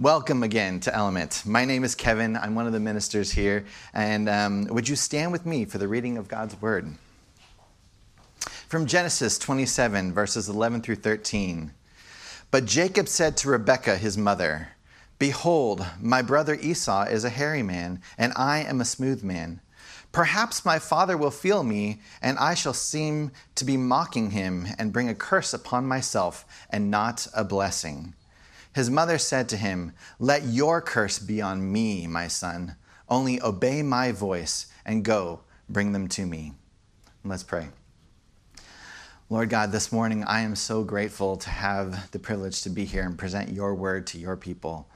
Welcome again to Element. My name is Kevin. I'm one of the ministers here. And um, would you stand with me for the reading of God's Word? From Genesis 27, verses 11 through 13. But Jacob said to Rebekah, his mother, Behold, my brother Esau is a hairy man, and I am a smooth man. Perhaps my father will feel me, and I shall seem to be mocking him and bring a curse upon myself and not a blessing. His mother said to him, Let your curse be on me, my son. Only obey my voice and go, bring them to me. Let's pray. Lord God, this morning I am so grateful to have the privilege to be here and present your word to your people.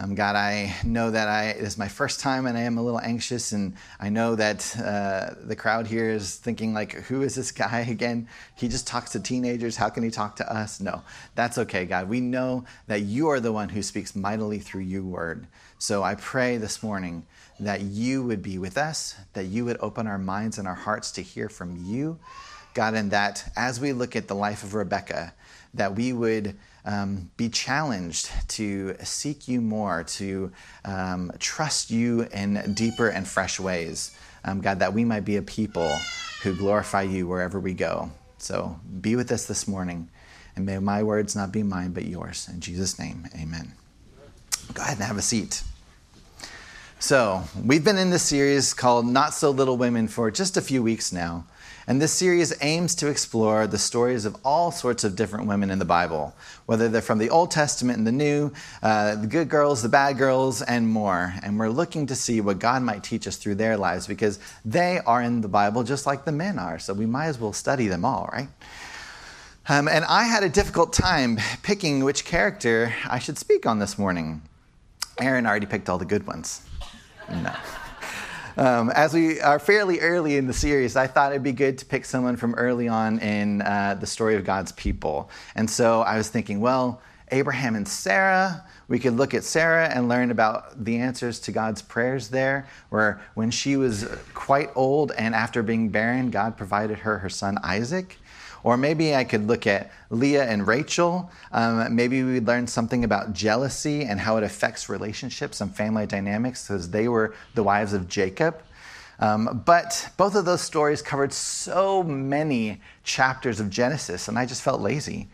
Um, God, I know that I, it is my first time and I am a little anxious, and I know that uh, the crowd here is thinking, like, who is this guy again? He just talks to teenagers. How can he talk to us? No, that's okay, God. We know that you are the one who speaks mightily through your word. So I pray this morning that you would be with us, that you would open our minds and our hearts to hear from you, God, and that as we look at the life of Rebekah, that we would um, be challenged to seek you more, to um, trust you in deeper and fresh ways. Um, God, that we might be a people who glorify you wherever we go. So be with us this morning, and may my words not be mine, but yours. In Jesus' name, amen. Go ahead and have a seat. So, we've been in this series called Not So Little Women for just a few weeks now. And this series aims to explore the stories of all sorts of different women in the Bible, whether they're from the Old Testament and the New, uh, the good girls, the bad girls, and more. And we're looking to see what God might teach us through their lives because they are in the Bible just like the men are. So we might as well study them all, right? Um, and I had a difficult time picking which character I should speak on this morning. Aaron already picked all the good ones. No. Um, as we are fairly early in the series, I thought it'd be good to pick someone from early on in uh, the story of God's people. And so I was thinking, well, Abraham and Sarah, we could look at Sarah and learn about the answers to God's prayers there, where when she was quite old and after being barren, God provided her her son Isaac. Or maybe I could look at Leah and Rachel. Um, maybe we'd learn something about jealousy and how it affects relationships and family dynamics because they were the wives of Jacob. Um, but both of those stories covered so many chapters of Genesis, and I just felt lazy.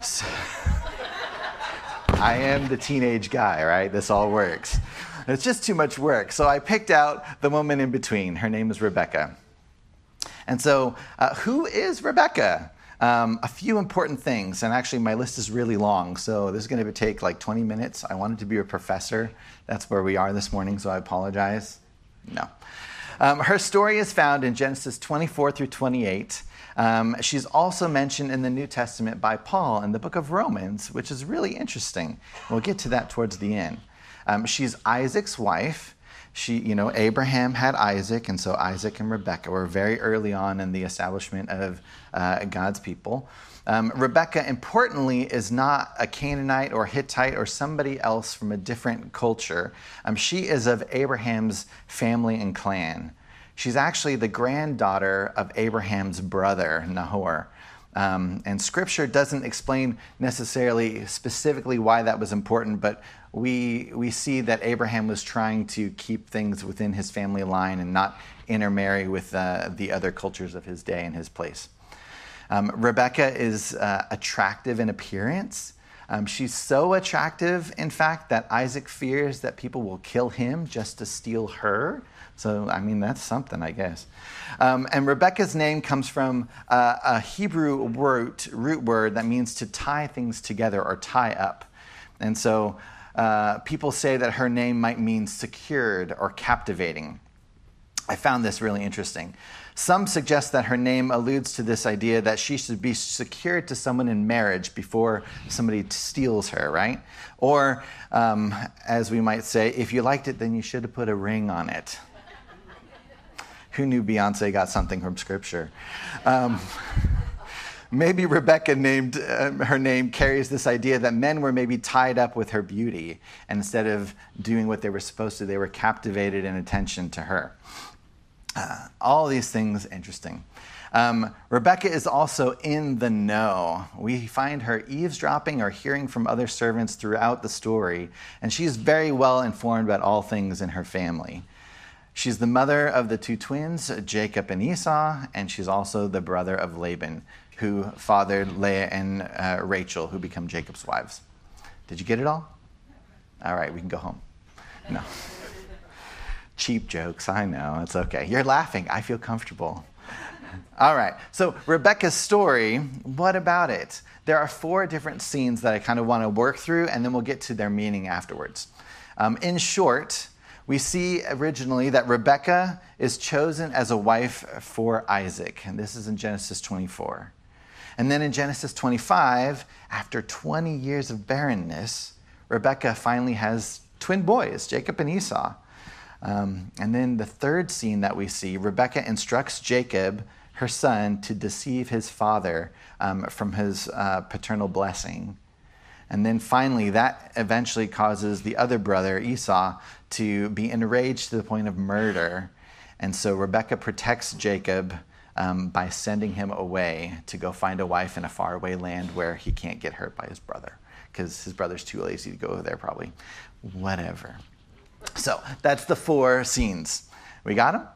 So I am the teenage guy, right? This all works. It's just too much work. So I picked out the woman in between. Her name is Rebekah. And so, uh, who is Rebekah? Um, a few important things, and actually, my list is really long, so this is going to take like 20 minutes. I wanted to be a professor. That's where we are this morning, so I apologize. No. Um, her story is found in Genesis 24 through 28. Um, she's also mentioned in the New Testament by Paul in the book of Romans, which is really interesting. We'll get to that towards the end. Um, she's Isaac's wife she, you know, Abraham had Isaac, and so Isaac and Rebekah were very early on in the establishment of uh, God's people. Um, Rebekah, importantly, is not a Canaanite or Hittite or somebody else from a different culture. Um, she is of Abraham's family and clan. She's actually the granddaughter of Abraham's brother, Nahor. Um, and scripture doesn't explain necessarily specifically why that was important, but we, we see that Abraham was trying to keep things within his family line and not intermarry with uh, the other cultures of his day and his place. Um, Rebekah is uh, attractive in appearance. Um, she's so attractive, in fact, that Isaac fears that people will kill him just to steal her. So, I mean, that's something, I guess. Um, and Rebekah's name comes from uh, a Hebrew root, root word that means to tie things together or tie up. And so uh, people say that her name might mean secured or captivating. I found this really interesting. Some suggest that her name alludes to this idea that she should be secured to someone in marriage before somebody steals her, right? Or, um, as we might say, if you liked it, then you should have put a ring on it. Who knew Beyonce got something from Scripture? Um, maybe Rebekah named uh, her name carries this idea that men were maybe tied up with her beauty, and instead of doing what they were supposed to, they were captivated in attention to her. Uh, all these things interesting. Um, Rebekah is also in the know. We find her eavesdropping or hearing from other servants throughout the story, and she's very well informed about all things in her family. She's the mother of the two twins, Jacob and Esau, and she's also the brother of Laban, who fathered Leah and uh, Rachel, who become Jacob's wives. Did you get it all? All right, we can go home. No. Cheap jokes, I know, it's okay. You're laughing, I feel comfortable. All right, so Rebekah's story, what about it? There are four different scenes that I kind of want to work through, and then we'll get to their meaning afterwards. Um, in short, we see originally that Rebekah is chosen as a wife for Isaac, and this is in Genesis 24. And then in Genesis 25, after 20 years of barrenness, Rebekah finally has twin boys, Jacob and Esau. Um, and then the third scene that we see, Rebekah instructs Jacob, her son, to deceive his father um, from his uh, paternal blessing. And then finally, that eventually causes the other brother, Esau, to be enraged to the point of murder. And so Rebekah protects Jacob um, by sending him away to go find a wife in a faraway land where he can't get hurt by his brother because his brother's too lazy to go there, probably. Whatever. So that's the four scenes. We got them?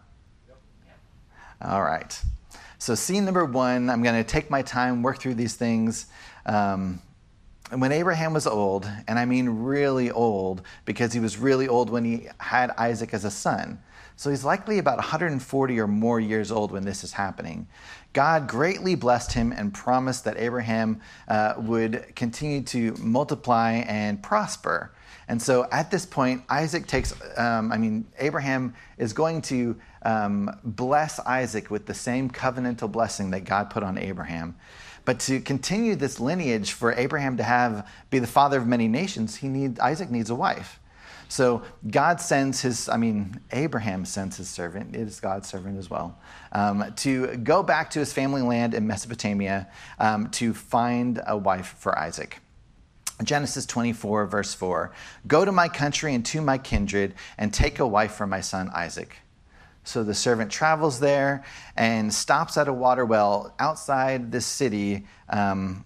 All right. So, scene number one, I'm going to take my time, work through these things. Um, when Abraham was old, and I mean really old, because he was really old when he had Isaac as a son. So he's likely about 140 or more years old when this is happening. God greatly blessed him and promised that Abraham uh, would continue to multiply and prosper. And so at this point, Isaac takes, um, I mean, Abraham is going to um, bless Isaac with the same covenantal blessing that God put on Abraham. But to continue this lineage for Abraham to have be the father of many nations, he need Isaac needs a wife. So God sends his, I mean, Abraham sends his servant, it is God's servant as well, um, to go back to his family land in Mesopotamia um, to find a wife for Isaac. Genesis 24, verse 4 Go to my country and to my kindred, and take a wife for my son Isaac. So the servant travels there and stops at a water well outside the city, um,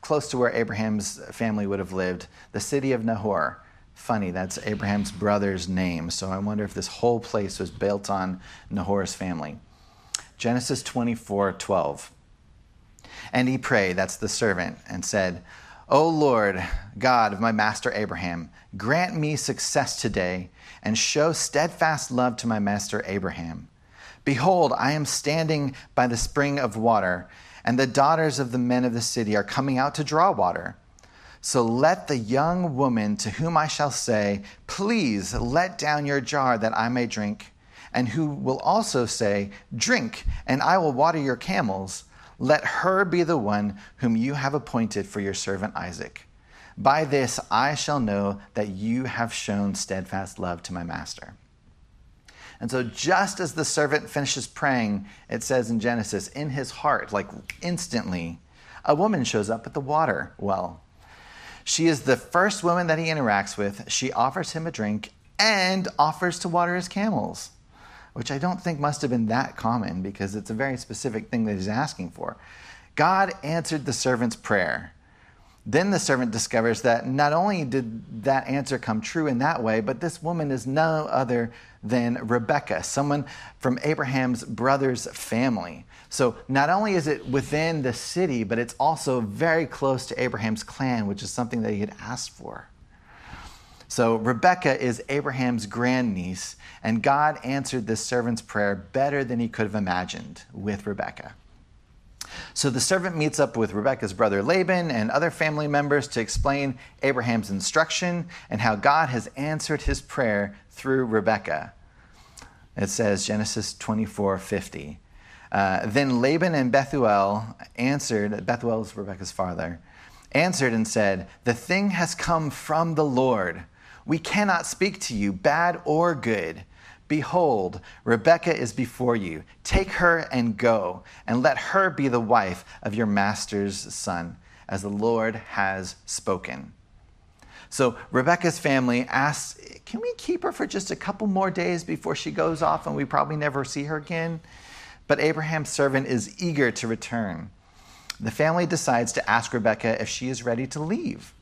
close to where Abraham's family would have lived, the city of Nahor. Funny, that's Abraham's brother's name. So I wonder if this whole place was built on Nahor's family. Genesis 24 12. And he prayed, that's the servant, and said, O Lord, God of my master Abraham, grant me success today and show steadfast love to my master Abraham. Behold, I am standing by the spring of water, and the daughters of the men of the city are coming out to draw water. So let the young woman to whom I shall say, Please let down your jar that I may drink, and who will also say, Drink, and I will water your camels, let her be the one whom you have appointed for your servant Isaac. By this I shall know that you have shown steadfast love to my master. And so, just as the servant finishes praying, it says in Genesis, in his heart, like instantly, a woman shows up at the water well. She is the first woman that he interacts with. She offers him a drink and offers to water his camels, which I don't think must have been that common because it's a very specific thing that he's asking for. God answered the servant's prayer. Then the servant discovers that not only did that answer come true in that way, but this woman is no other than Rebekah, someone from Abraham's brother's family. So not only is it within the city, but it's also very close to Abraham's clan, which is something that he had asked for. So Rebekah is Abraham's grandniece, and God answered this servant's prayer better than he could have imagined with Rebekah. So the servant meets up with Rebekah's brother Laban and other family members to explain Abraham's instruction and how God has answered his prayer through Rebekah. It says Genesis 24 50. Uh, then Laban and Bethuel answered, Bethuel is Rebekah's father, answered and said, The thing has come from the Lord. We cannot speak to you, bad or good. Behold, Rebekah is before you. Take her and go, and let her be the wife of your master's son, as the Lord has spoken. So Rebekah's family asks, Can we keep her for just a couple more days before she goes off and we probably never see her again? but Abraham's servant is eager to return. The family decides to ask Rebekah if she is ready to leave,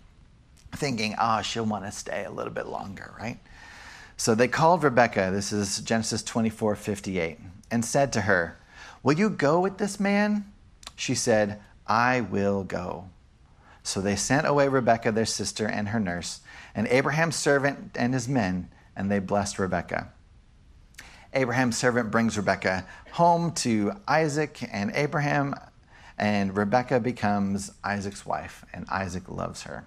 thinking, oh, she'll want to stay a little bit longer, right? So they called Rebekah, this is Genesis 24 58, and said to her, Will you go with this man? She said, I will go. So they sent away Rebekah, their sister, and her nurse, and Abraham's servant and his men, and they blessed Rebekah. Abraham's servant brings Rebekah home to Isaac and Abraham, and Rebekah becomes Isaac's wife, and Isaac loves her.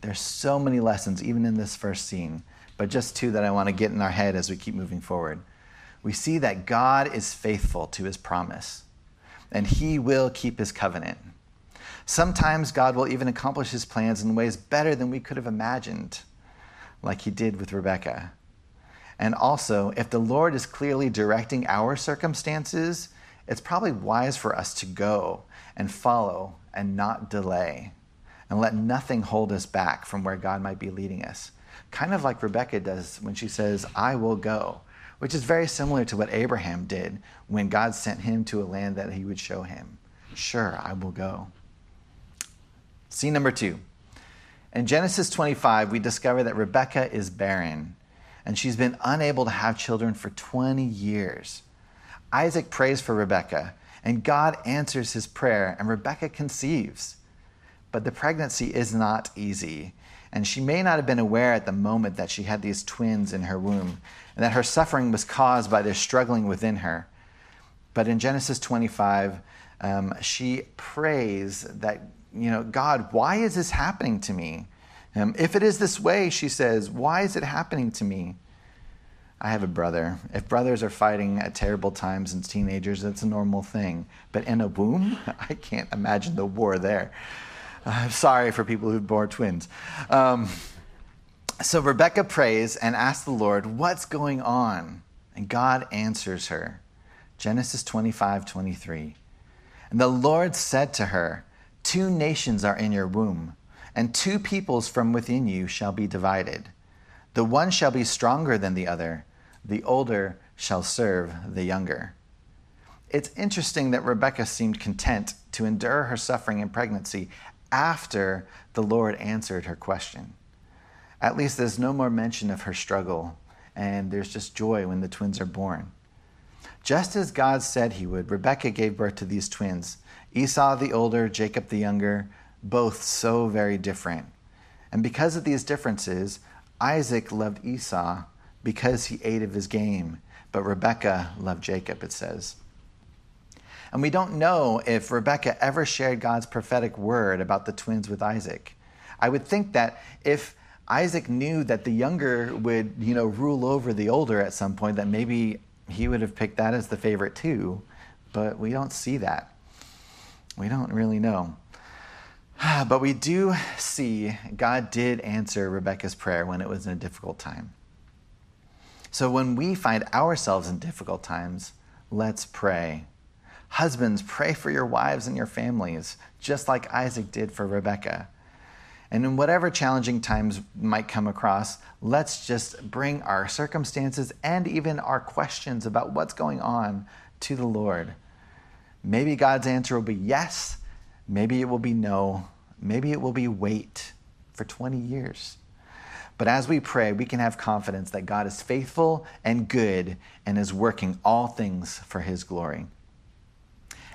There's so many lessons, even in this first scene, but just two that I want to get in our head as we keep moving forward. We see that God is faithful to his promise, and he will keep his covenant. Sometimes God will even accomplish his plans in ways better than we could have imagined, like he did with Rebekah. And also, if the Lord is clearly directing our circumstances, it's probably wise for us to go and follow and not delay and let nothing hold us back from where God might be leading us. Kind of like Rebekah does when she says, I will go, which is very similar to what Abraham did when God sent him to a land that he would show him. Sure, I will go. Scene number two. In Genesis 25, we discover that Rebekah is barren and she's been unable to have children for 20 years. Isaac prays for Rebekah, and God answers his prayer, and Rebekah conceives. But the pregnancy is not easy, and she may not have been aware at the moment that she had these twins in her womb, and that her suffering was caused by their struggling within her. But in Genesis 25, um, she prays that you know, God, why is this happening to me? Um, if it is this way, she says, why is it happening to me? I have a brother. If brothers are fighting at terrible times as teenagers, that's a normal thing. But in a womb, I can't imagine the war there. I'm sorry for people who bore twins. Um, so Rebekah prays and asks the Lord, What's going on? And God answers her. Genesis 25 23. And the Lord said to her, Two nations are in your womb, and two peoples from within you shall be divided. The one shall be stronger than the other, the older shall serve the younger. It's interesting that Rebekah seemed content to endure her suffering in pregnancy after the Lord answered her question. At least there's no more mention of her struggle, and there's just joy when the twins are born. Just as God said he would, Rebekah gave birth to these twins, Esau the older, Jacob the younger, both so very different. And because of these differences, Isaac loved Esau because he ate of his game, but Rebekah loved Jacob, it says. And we don't know if Rebekah ever shared God's prophetic word about the twins with Isaac. I would think that if Isaac knew that the younger would, you know, rule over the older at some point, that maybe he would have picked that as the favorite too, but we don't see that. We don't really know. But we do see God did answer Rebekah's prayer when it was in a difficult time. So when we find ourselves in difficult times, let's pray. Husbands, pray for your wives and your families, just like Isaac did for Rebekah. And in whatever challenging times might come across, let's just bring our circumstances and even our questions about what's going on to the Lord. Maybe God's answer will be yes, maybe it will be no, maybe it will be wait for 20 years. But as we pray, we can have confidence that God is faithful and good and is working all things for his glory.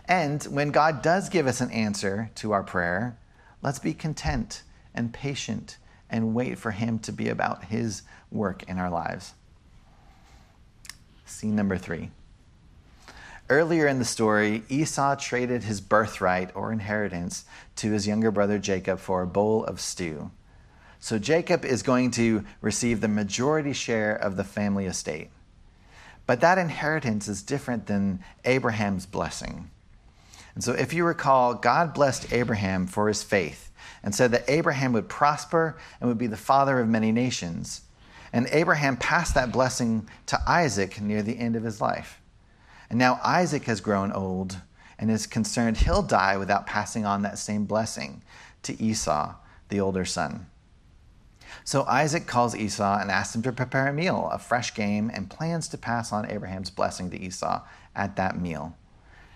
And when God does give us an answer to our prayer, let's be content and patient and wait for him to be about his work in our lives. Scene number three. Earlier in the story, Esau traded his birthright or inheritance to his younger brother Jacob for a bowl of stew. So Jacob is going to receive the majority share of the family estate. But that inheritance is different than Abraham's blessing. And so, if you recall, God blessed Abraham for his faith and said that Abraham would prosper and would be the father of many nations. And Abraham passed that blessing to Isaac near the end of his life. And now Isaac has grown old and is concerned he'll die without passing on that same blessing to Esau, the older son. So Isaac calls Esau and asks him to prepare a meal, a fresh game, and plans to pass on Abraham's blessing to Esau at that meal.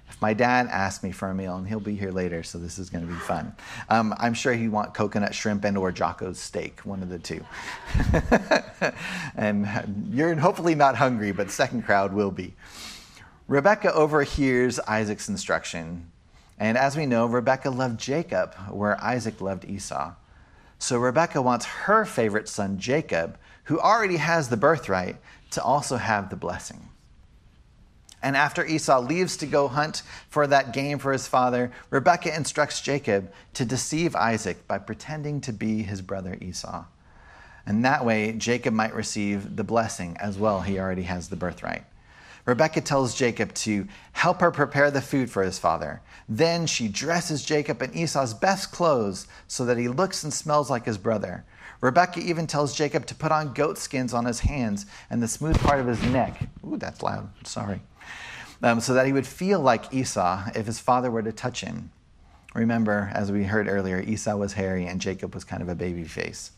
If my dad asked me for a meal, and he'll be here later, so this is going to be fun. Um, I'm sure he'd want coconut shrimp and or Jocko's steak, one of the two. and you're hopefully not hungry, but second crowd will be. Rebekah overhears Isaac's instruction. And as we know, Rebekah loved Jacob, where Isaac loved Esau. So Rebekah wants her favorite son, Jacob, who already has the birthright, to also have the blessing. And after Esau leaves to go hunt for that game for his father, Rebekah instructs Jacob to deceive Isaac by pretending to be his brother Esau. And that way, Jacob might receive the blessing as well. He already has the birthright. Rebekah tells Jacob to help her prepare the food for his father. Then she dresses Jacob in Esau's best clothes so that he looks and smells like his brother. Rebekah even tells Jacob to put on goat skins on his hands and the smooth part of his neck. Ooh, that's loud. Sorry um, so that he would feel like Esau if his father were to touch him. Remember, as we heard earlier, Esau was hairy and Jacob was kind of a baby face.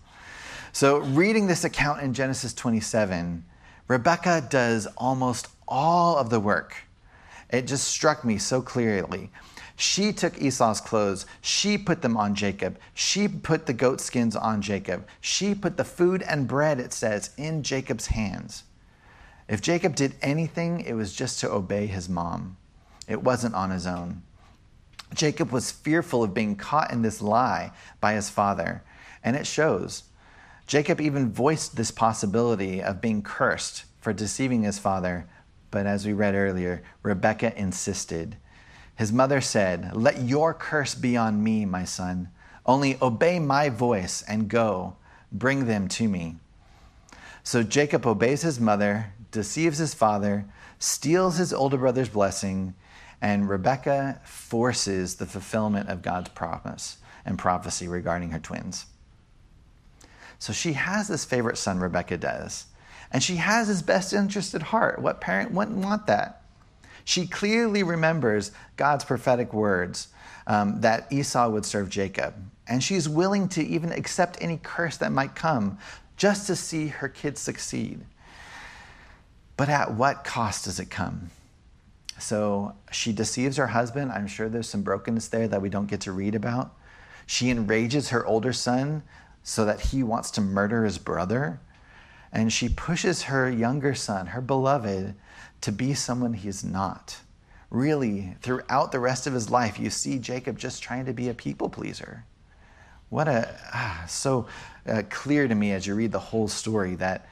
So, reading this account in Genesis 27, Rebekah does almost all of the work. It just struck me so clearly. She took Esau's clothes. She put them on Jacob. She put the goat skins on Jacob. She put the food and bread, it says, in Jacob's hands. If Jacob did anything, it was just to obey his mom. It wasn't on his own. Jacob was fearful of being caught in this lie by his father, and it shows. Jacob even voiced this possibility of being cursed for deceiving his father, but as we read earlier, Rebekah insisted. His mother said, Let your curse be on me, my son. Only obey my voice and go. Bring them to me. So Jacob obeys his mother, deceives his father, steals his older brother's blessing, and Rebekah forces the fulfillment of God's promise and prophecy regarding her twins. So she has this favorite son, Rebekah does, and she has his best interest at heart. What parent wouldn't want that? She clearly remembers God's prophetic words um, that Esau would serve Jacob, and she's willing to even accept any curse that might come just to see her kids succeed. But at what cost does it come? So she deceives her husband. I'm sure there's some brokenness there that we don't get to read about. She enrages her older son so that he wants to murder his brother. And she pushes her younger son, her beloved, to be someone he's not. Really, throughout the rest of his life, you see Jacob just trying to be a people pleaser. What a, ah, so uh, clear to me as you read the whole story that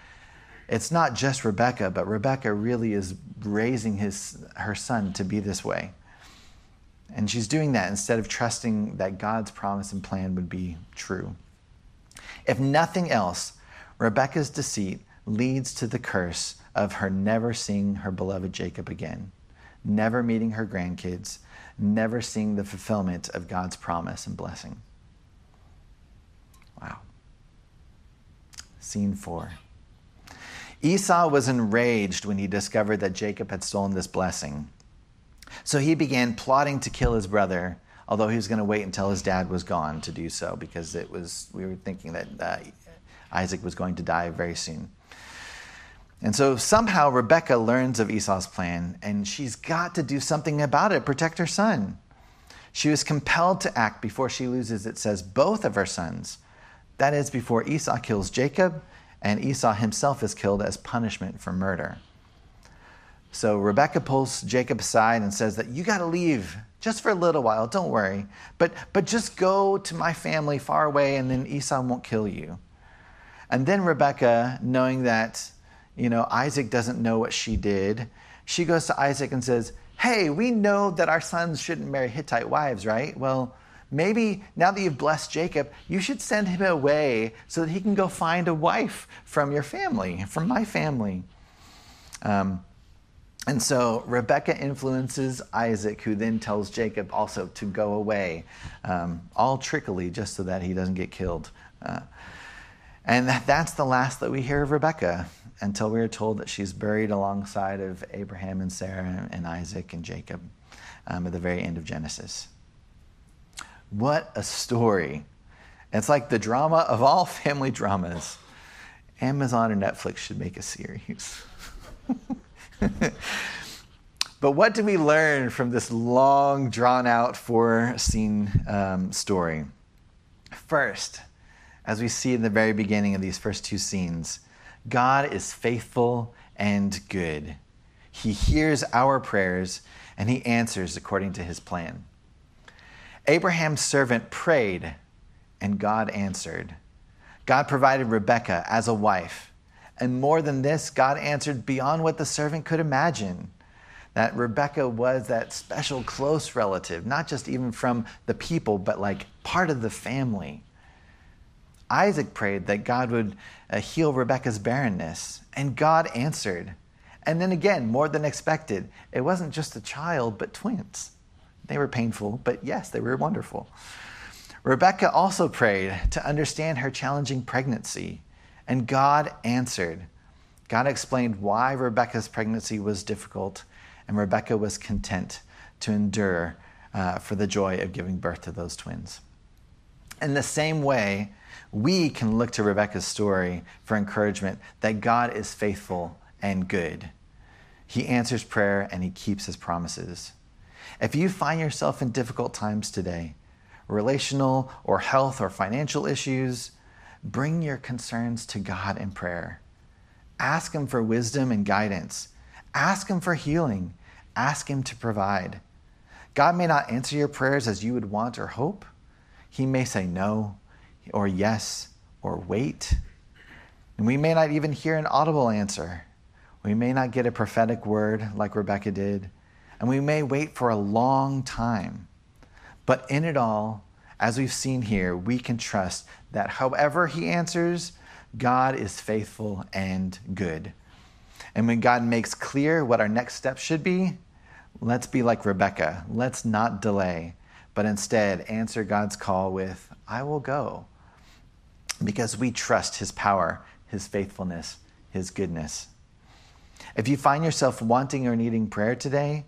it's not just Rebekah, but Rebekah really is raising his, her son to be this way. And she's doing that instead of trusting that God's promise and plan would be true. If nothing else, Rebekah's deceit leads to the curse of her never seeing her beloved Jacob again, never meeting her grandkids, never seeing the fulfillment of God's promise and blessing. Wow. Scene four. Esau was enraged when he discovered that Jacob had stolen this blessing. So he began plotting to kill his brother, although he was going to wait until his dad was gone to do so because it was we were thinking that uh, Isaac was going to die very soon. And so somehow Rebekah learns of Esau's plan and she's got to do something about it, protect her son. She was compelled to act before she loses, it says, both of her sons. That is, before Esau kills Jacob and Esau himself is killed as punishment for murder. So Rebekah pulls Jacob aside and says that you got to leave just for a little while, don't worry. But, but just go to my family far away and then Esau won't kill you. And then Rebekah, knowing that, you know, Isaac doesn't know what she did, she goes to Isaac and says, Hey, we know that our sons shouldn't marry Hittite wives, right? Well, Maybe now that you've blessed Jacob, you should send him away so that he can go find a wife from your family, from my family. Um, and so Rebekah influences Isaac, who then tells Jacob also to go away, um, all trickily, just so that he doesn't get killed. Uh, and that's the last that we hear of Rebekah until we are told that she's buried alongside of Abraham and Sarah and Isaac and Jacob um, at the very end of Genesis. What a story. It's like the drama of all family dramas. Amazon or Netflix should make a series. but what do we learn from this long, drawn out four scene um, story? First, as we see in the very beginning of these first two scenes, God is faithful and good. He hears our prayers and he answers according to his plan. Abraham's servant prayed and God answered. God provided Rebekah as a wife. And more than this, God answered beyond what the servant could imagine. That Rebekah was that special close relative, not just even from the people, but like part of the family. Isaac prayed that God would uh, heal Rebekah's barrenness, and God answered. And then again, more than expected, it wasn't just a child, but twins. They were painful, but yes, they were wonderful. Rebekah also prayed to understand her challenging pregnancy, and God answered. God explained why Rebekah's pregnancy was difficult, and Rebekah was content to endure uh, for the joy of giving birth to those twins. In the same way, we can look to Rebekah's story for encouragement that God is faithful and good. He answers prayer and he keeps his promises. If you find yourself in difficult times today, relational or health or financial issues, bring your concerns to God in prayer. Ask Him for wisdom and guidance. Ask Him for healing. Ask Him to provide. God may not answer your prayers as you would want or hope. He may say no, or yes, or wait. And we may not even hear an audible answer. We may not get a prophetic word like Rebekah did. And we may wait for a long time. But in it all, as we've seen here, we can trust that however He answers, God is faithful and good. And when God makes clear what our next step should be, let's be like Rebekah. Let's not delay, but instead answer God's call with, I will go. Because we trust His power, His faithfulness, His goodness. If you find yourself wanting or needing prayer today,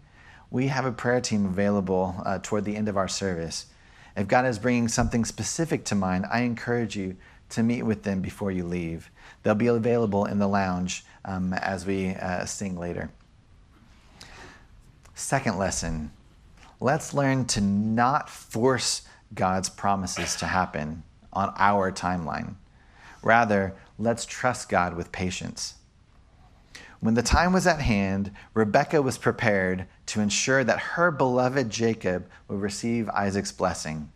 we have a prayer team available uh, toward the end of our service. If God is bringing something specific to mind, I encourage you to meet with them before you leave. They'll be available in the lounge um, as we uh, sing later. Second lesson let's learn to not force God's promises to happen on our timeline. Rather, let's trust God with patience. When the time was at hand, Rebekah was prepared to ensure that her beloved Jacob would receive Isaac's blessing.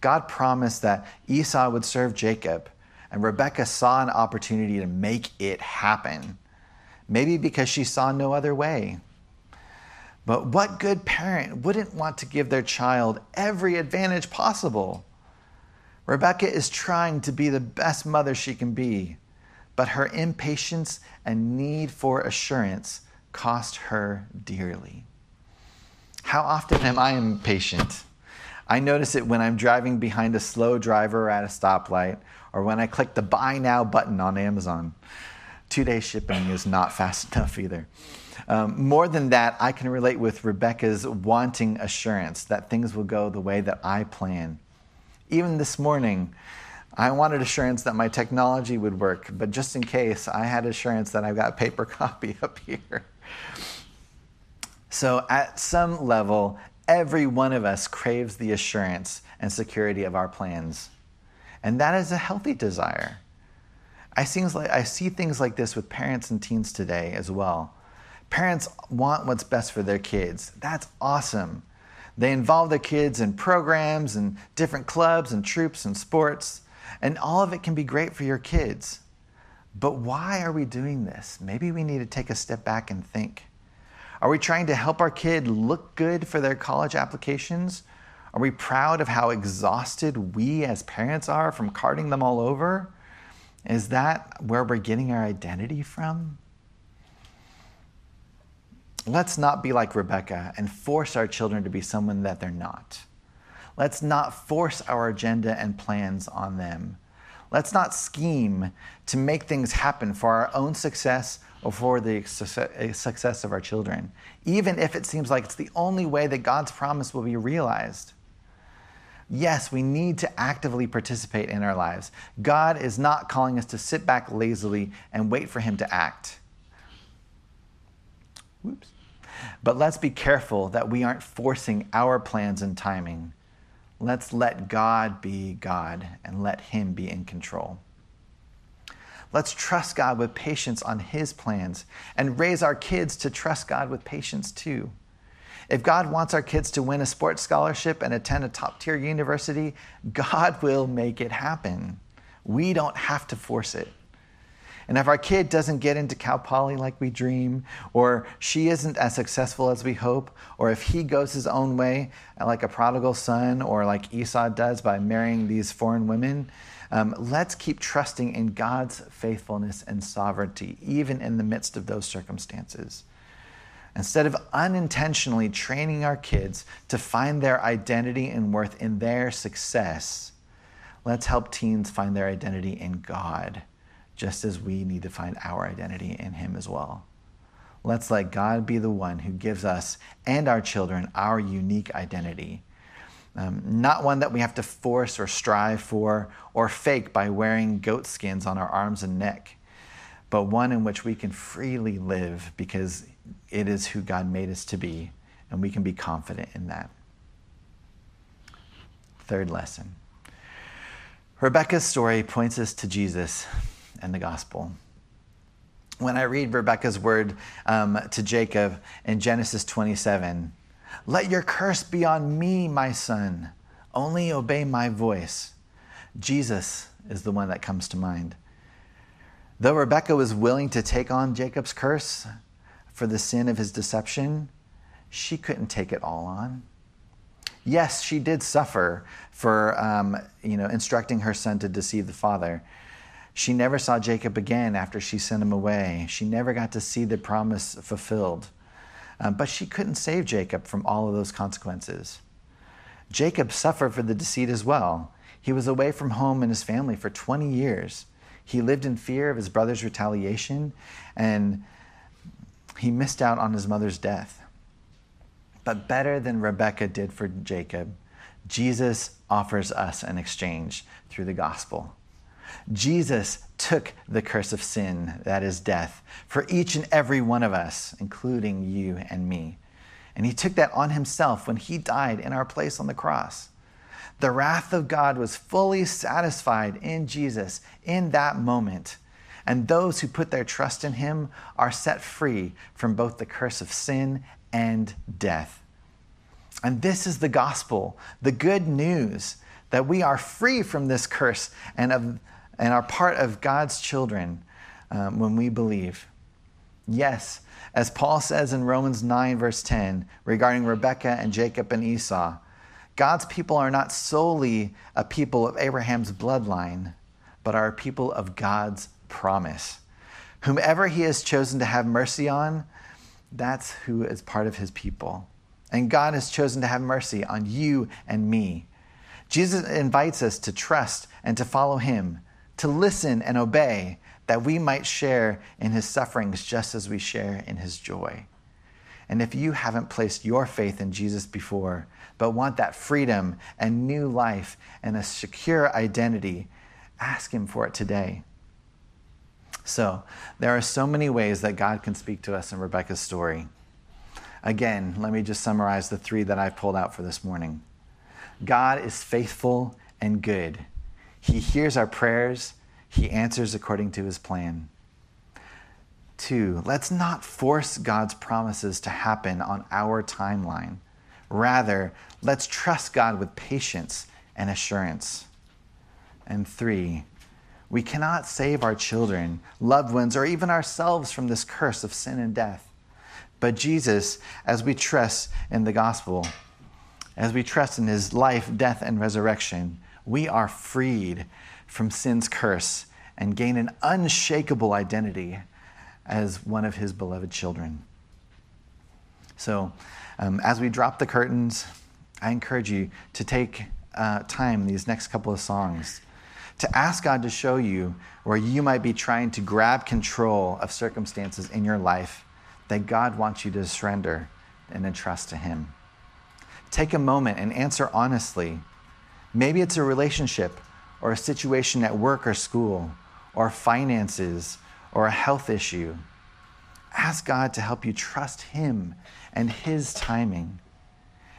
God promised that Esau would serve Jacob, and Rebekah saw an opportunity to make it happen. Maybe because she saw no other way. But what good parent wouldn't want to give their child every advantage possible? Rebekah is trying to be the best mother she can be but her impatience and need for assurance cost her dearly. How often am I impatient? I notice it when I'm driving behind a slow driver at a stoplight or when I click the buy now button on Amazon. Two day shipping is not fast enough either. Um, more than that, I can relate with Rebekah's wanting assurance that things will go the way that I plan. Even this morning, I wanted assurance that my technology would work, but just in case, I had assurance that I've got paper copy up here. So, at some level, every one of us craves the assurance and security of our plans. And that is a healthy desire. I, like, I see things like this with parents and teens today as well. Parents want what's best for their kids. That's awesome. They involve their kids in programs and different clubs and troops and sports. And all of it can be great for your kids. But why are we doing this? Maybe we need to take a step back and think. Are we trying to help our kid look good for their college applications? Are we proud of how exhausted we as parents are from carting them all over? Is that where we're getting our identity from? Let's not be like Rebekah and force our children to be someone that they're not. Let's not force our agenda and plans on them. Let's not scheme to make things happen for our own success or for the success of our children, even if it seems like it's the only way that God's promise will be realized. Yes, we need to actively participate in our lives. God is not calling us to sit back lazily and wait for Him to act. Whoops. But let's be careful that we aren't forcing our plans and timing. Let's let God be God and let Him be in control. Let's trust God with patience on His plans and raise our kids to trust God with patience too. If God wants our kids to win a sports scholarship and attend a top tier university, God will make it happen. We don't have to force it. And if our kid doesn't get into Cal Poly like we dream, or she isn't as successful as we hope, or if he goes his own way, like a prodigal son, or like Esau does by marrying these foreign women, um, let's keep trusting in God's faithfulness and sovereignty, even in the midst of those circumstances. Instead of unintentionally training our kids to find their identity and worth in their success, let's help teens find their identity in God just as we need to find our identity in Him as well. Let's let God be the one who gives us and our children our unique identity. Um, not one that we have to force or strive for or fake by wearing goat skins on our arms and neck, but one in which we can freely live because it is who God made us to be, and we can be confident in that. Third lesson Rebekah's story points us to Jesus and the gospel. When I read Rebekah's word um, to Jacob in Genesis 27, let your curse be on me, my son. Only obey my voice. Jesus is the one that comes to mind. Though Rebekah was willing to take on Jacob's curse for the sin of his deception, she couldn't take it all on. Yes, she did suffer for um, you know, instructing her son to deceive the father. She never saw Jacob again after she sent him away. She never got to see the promise fulfilled. Um, but she couldn't save Jacob from all of those consequences. Jacob suffered for the deceit as well. He was away from home and his family for 20 years. He lived in fear of his brother's retaliation and he missed out on his mother's death. But better than Rebekah did for Jacob, Jesus offers us an exchange through the gospel. Jesus took the curse of sin, that is death, for each and every one of us, including you and me. And he took that on himself when he died in our place on the cross. The wrath of God was fully satisfied in Jesus in that moment. And those who put their trust in him are set free from both the curse of sin and death. And this is the gospel, the good news that we are free from this curse and of and are part of God's children um, when we believe. Yes, as Paul says in Romans 9, verse 10, regarding Rebekah and Jacob and Esau, God's people are not solely a people of Abraham's bloodline, but are a people of God's promise. Whomever he has chosen to have mercy on, that's who is part of his people. And God has chosen to have mercy on you and me. Jesus invites us to trust and to follow him to listen and obey, that we might share in his sufferings just as we share in his joy. And if you haven't placed your faith in Jesus before, but want that freedom and new life and a secure identity, ask him for it today. So, there are so many ways that God can speak to us in Rebekah's story. Again, let me just summarize the three that I've pulled out for this morning. God is faithful and good. He hears our prayers, He answers according to His plan. Two, let's not force God's promises to happen on our timeline. Rather, let's trust God with patience and assurance. And three, we cannot save our children, loved ones, or even ourselves from this curse of sin and death. But Jesus, as we trust in the gospel, as we trust in his life, death, and resurrection, we are freed from sin's curse and gain an unshakable identity as one of his beloved children. So, um, as we drop the curtains, I encourage you to take uh, time these next couple of songs to ask God to show you where you might be trying to grab control of circumstances in your life that God wants you to surrender and entrust to Him. Take a moment and answer honestly Maybe it's a relationship or a situation at work or school or finances or a health issue. Ask God to help you trust Him and His timing.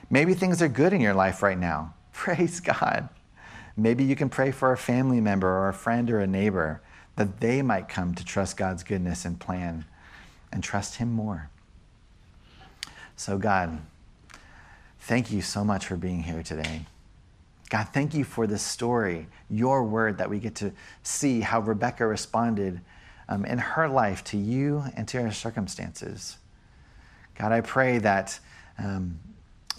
Maybe things are good in your life right now. Praise God. Maybe you can pray for a family member or a friend or a neighbor that they might come to trust God's goodness and plan and trust Him more. So, God, thank you so much for being here today. God, thank you for this story, your word, that we get to see how Rebekah responded um, in her life to you and to her circumstances. God, I pray that um,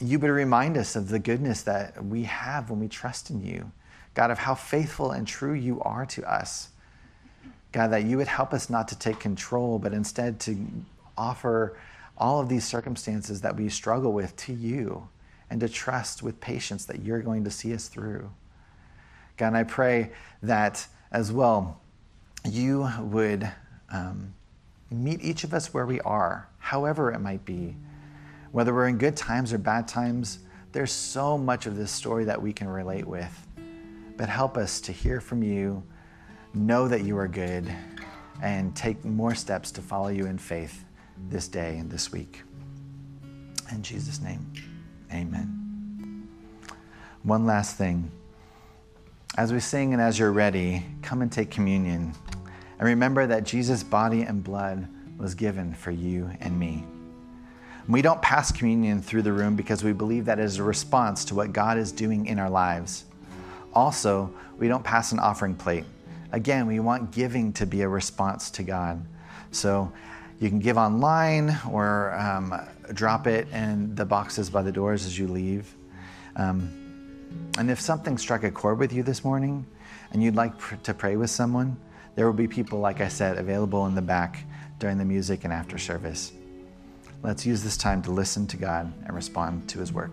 you would remind us of the goodness that we have when we trust in you. God, of how faithful and true you are to us. God, that you would help us not to take control, but instead to offer all of these circumstances that we struggle with to you and to trust with patience that you're going to see us through. God, and I pray that as well, you would um, meet each of us where we are, however it might be. Whether we're in good times or bad times, there's so much of this story that we can relate with. But help us to hear from you, know that you are good, and take more steps to follow you in faith this day and this week. In Jesus' name. Amen. One last thing. As we sing and as you're ready, come and take communion. And remember that Jesus' body and blood was given for you and me. We don't pass communion through the room because we believe that is a response to what God is doing in our lives. Also, we don't pass an offering plate. Again, we want giving to be a response to God. So you can give online or um, drop it in the boxes by the doors as you leave. Um, and if something struck a chord with you this morning and you'd like pr- to pray with someone, there will be people, like I said, available in the back during the music and after service. Let's use this time to listen to God and respond to His work.